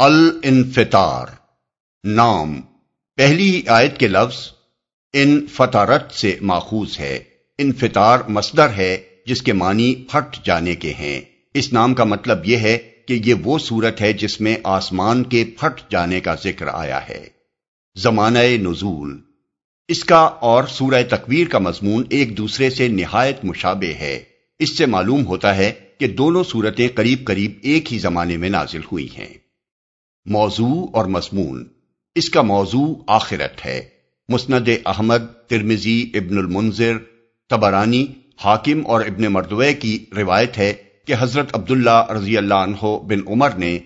الانفطار، نام، پہلی آیت کے لفظ ان فطارت سے ماخوذ ہے، انفطار مصدر ہے جس کے معنی پھٹ جانے کے ہیں۔ اس نام کا مطلب یہ ہے کہ یہ وہ صورت ہے جس میں آسمان کے پھٹ جانے کا ذکر آیا ہے۔ زمانہ نزول، اس کا اور سورہ تکویر کا مضمون ایک دوسرے سے نہایت مشابہ ہے۔ اس سے معلوم ہوتا ہے کہ دونوں صورتیں قریب قریب ایک ہی زمانے میں نازل ہوئی ہیں۔ موضوع اور مضمون۔ اس کا موضوع آخرت ہے۔ مسند احمد ترمزی ابن المنظر تبرانی حاکم اور ابن مردوے کی روایت ہے کہ حضرت عبداللہ رضی اللہ عنہ بن عمر نے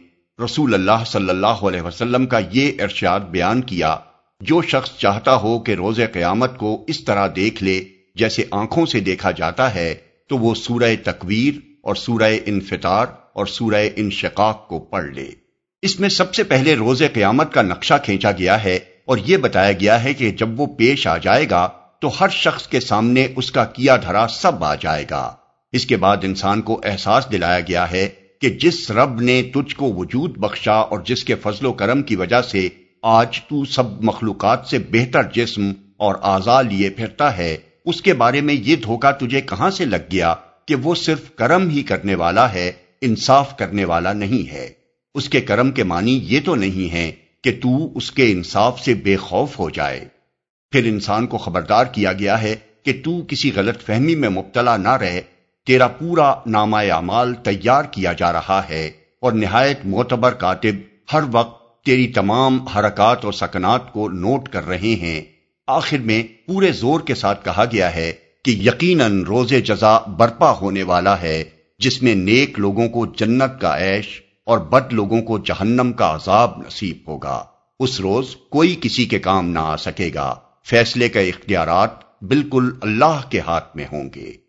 رسول اللہ صلی اللہ علیہ وسلم کا یہ ارشاد بیان کیا، جو شخص چاہتا ہو کہ روز قیامت کو اس طرح دیکھ لے، جیسے آنکھوں سے دیکھا جاتا ہے، تو وہ سورہ تکویر اور سورہ انفطار اور سورہ انشقاق کو پڑھ لے۔ اس میں سب سے پہلے روز قیامت کا نقشہ کھینچا گیا ہے اور یہ بتایا گیا ہے کہ جب وہ پیش آ جائے گا تو ہر شخص کے سامنے اس کا کیا دھرا سب آ جائے گا۔ اس کے بعد انسان کو احساس دلایا گیا ہے کہ جس رب نے تجھ کو وجود بخشا اور جس کے فضل و کرم کی وجہ سے آج تو سب مخلوقات سے بہتر جسم اور آزا لیے پھرتا ہے، اس کے بارے میں یہ دھوکہ تجھے کہاں سے لگ گیا کہ وہ صرف کرم ہی کرنے والا ہے، انصاف کرنے والا نہیں ہے؟ اس کے کرم کے معنی یہ تو نہیں ہے کہ تو اس کے انصاف سے بے خوف ہو جائے۔ پھر انسان کو خبردار کیا گیا ہے کہ تو کسی غلط فہمی میں مبتلا نہ رہے۔ تیرا پورا نامہ اعمال تیار کیا جا رہا ہے اور نہایت معتبر کاتب ہر وقت تیری تمام حرکات اور سکنات کو نوٹ کر رہے ہیں۔ آخر میں پورے زور کے ساتھ کہا گیا ہے کہ یقیناً روز جزا برپا ہونے والا ہے، جس میں نیک لوگوں کو جنت کا عیش اور بد لوگوں کو جہنم کا عذاب نصیب ہوگا۔ اس روز کوئی کسی کے کام نہ آ سکے گا۔ فیصلے کے اختیارات بالکل اللہ کے ہاتھ میں ہوں گے۔